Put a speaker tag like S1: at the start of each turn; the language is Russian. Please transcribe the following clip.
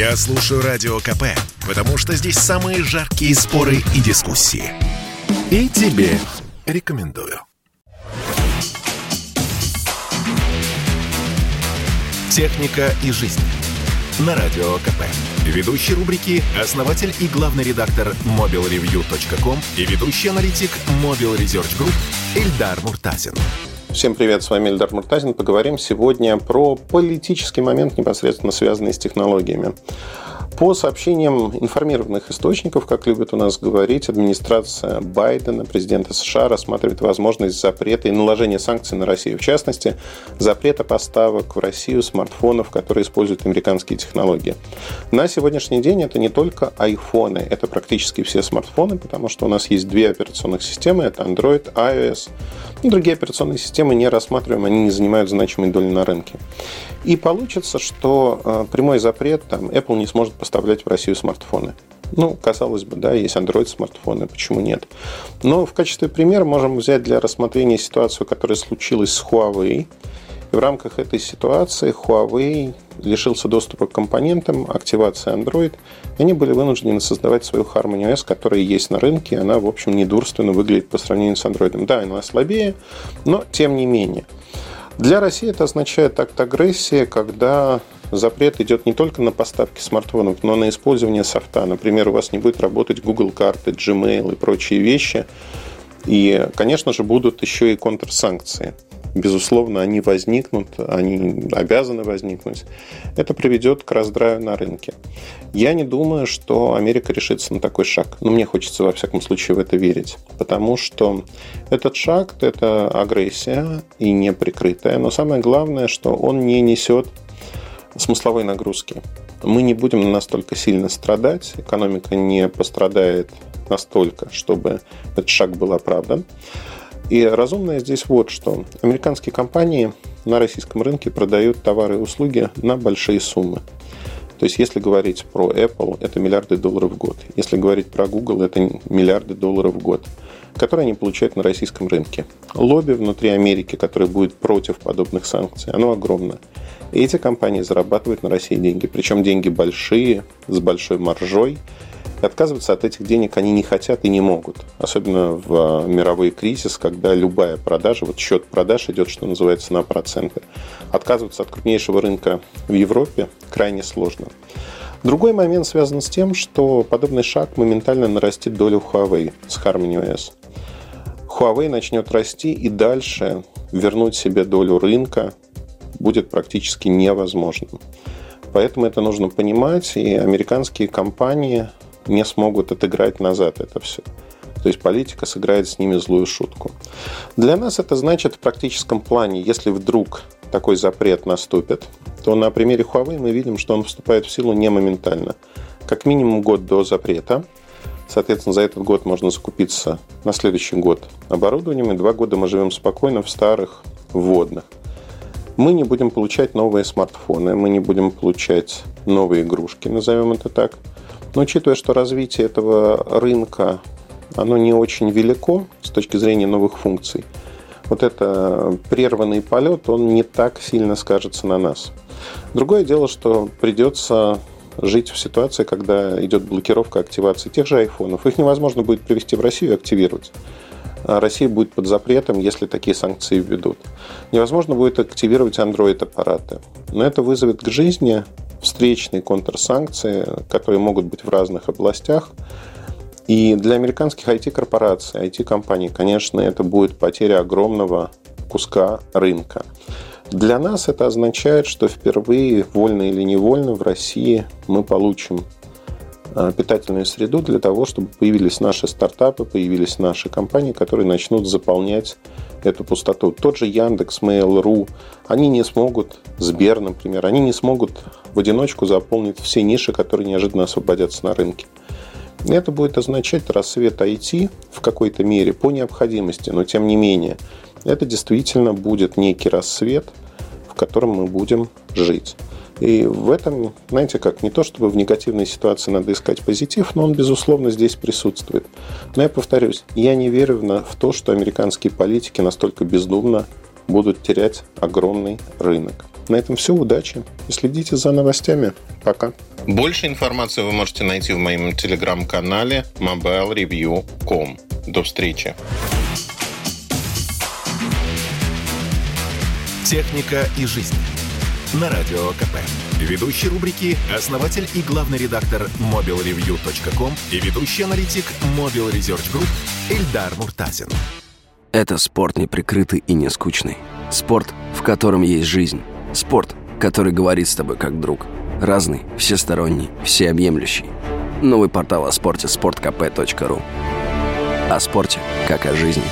S1: Я слушаю Радио КП, потому что здесь самые жаркие споры и дискуссии. И тебе рекомендую. «Техника и жизнь» на Радио КП. Ведущий рубрики – основатель и главный редактор mobilreview.com и ведущий аналитик Mobile Research Group Эльдар Муртазин.
S2: Всем привет, с вами Эльдар Муртазин. Поговорим сегодня про политический момент, непосредственно связанный с технологиями. По сообщениям информированных источников, как любят у нас говорить, администрация Байдена, президента США, рассматривает возможность запрета и наложения санкций на Россию. В частности, запрета поставок в Россию смартфонов, которые используют американские технологии. На сегодняшний день это не только айфоны, это практически все смартфоны, потому что у нас есть две операционных системы, это Android, iOS. И другие операционные системы не рассматриваем, они не занимают значимой доли на рынке. И получится, что э, прямой запрет, там, Apple не сможет поставлять в Россию смартфоны. Ну, казалось бы, да, есть Android-смартфоны, почему нет? Но в качестве примера можем взять для рассмотрения ситуацию, которая случилась с Huawei. И в рамках этой ситуации Huawei лишился доступа к компонентам, активации Android. И они были вынуждены создавать свою Harmony OS, которая есть на рынке. Она, в общем, недурственно выглядит по сравнению с Android. Да, она слабее, но тем не менее – для России это означает акт агрессии, когда запрет идет не только на поставки смартфонов, но на использование софта. Например, у вас не будет работать Google карты, Gmail и прочие вещи. И, конечно же, будут еще и контрсанкции безусловно, они возникнут, они обязаны возникнуть, это приведет к раздраю на рынке. Я не думаю, что Америка решится на такой шаг. Но мне хочется, во всяком случае, в это верить. Потому что этот шаг – это агрессия и неприкрытая. Но самое главное, что он не несет смысловой нагрузки. Мы не будем настолько сильно страдать, экономика не пострадает настолько, чтобы этот шаг был оправдан. И разумное здесь вот что. Американские компании на российском рынке продают товары и услуги на большие суммы. То есть, если говорить про Apple, это миллиарды долларов в год. Если говорить про Google, это миллиарды долларов в год, которые они получают на российском рынке. Лобби внутри Америки, которое будет против подобных санкций, оно огромное. И эти компании зарабатывают на России деньги. Причем деньги большие, с большой маржой – и отказываться от этих денег они не хотят и не могут. Особенно в а, мировой кризис, когда любая продажа, вот счет продаж идет, что называется, на проценты. Отказываться от крупнейшего рынка в Европе крайне сложно. Другой момент связан с тем, что подобный шаг моментально нарастит долю Huawei с Harmony OS. Huawei начнет расти и дальше вернуть себе долю рынка будет практически невозможным. Поэтому это нужно понимать, и американские компании не смогут отыграть назад это все. То есть политика сыграет с ними злую шутку. Для нас это значит в практическом плане, если вдруг такой запрет наступит, то на примере Huawei мы видим, что он вступает в силу не моментально. Как минимум год до запрета. Соответственно, за этот год можно закупиться на следующий год оборудованием, и два года мы живем спокойно в старых вводных. Мы не будем получать новые смартфоны, мы не будем получать новые игрушки, назовем это так – но учитывая, что развитие этого рынка, оно не очень велико с точки зрения новых функций, вот это прерванный полет, он не так сильно скажется на нас. Другое дело, что придется жить в ситуации, когда идет блокировка активации тех же айфонов. Их невозможно будет привести в Россию и активировать. А Россия будет под запретом, если такие санкции введут. Невозможно будет активировать Android-аппараты. Но это вызовет к жизни встречные контрсанкции, которые могут быть в разных областях. И для американских IT-корпораций, IT-компаний, конечно, это будет потеря огромного куска рынка. Для нас это означает, что впервые, вольно или невольно, в России мы получим питательную среду для того, чтобы появились наши стартапы, появились наши компании, которые начнут заполнять эту пустоту. Тот же Яндекс, Mail.ru, они не смогут, Сбер, например, они не смогут в одиночку заполнить все ниши, которые неожиданно освободятся на рынке. Это будет означать рассвет IT в какой-то мере по необходимости, но тем не менее, это действительно будет некий рассвет, в котором мы будем жить. И в этом, знаете как, не то чтобы в негативной ситуации надо искать позитив, но он, безусловно, здесь присутствует. Но я повторюсь, я не верю в то, что американские политики настолько бездумно будут терять огромный рынок. На этом все. Удачи и следите за новостями. Пока.
S3: Больше информации вы можете найти в моем телеграм-канале mobilereview.com. До встречи.
S1: Техника и жизнь. На радио КП. Ведущий рубрики – основатель и главный редактор mobilreview.com и ведущий аналитик Mobile Research Group Эльдар Муртазин.
S4: Это спорт неприкрытый и не скучный. Спорт, в котором есть жизнь. Спорт, который говорит с тобой как друг. Разный, всесторонний, всеобъемлющий. Новый портал о спорте – sportkp.ru О спорте, как о жизни.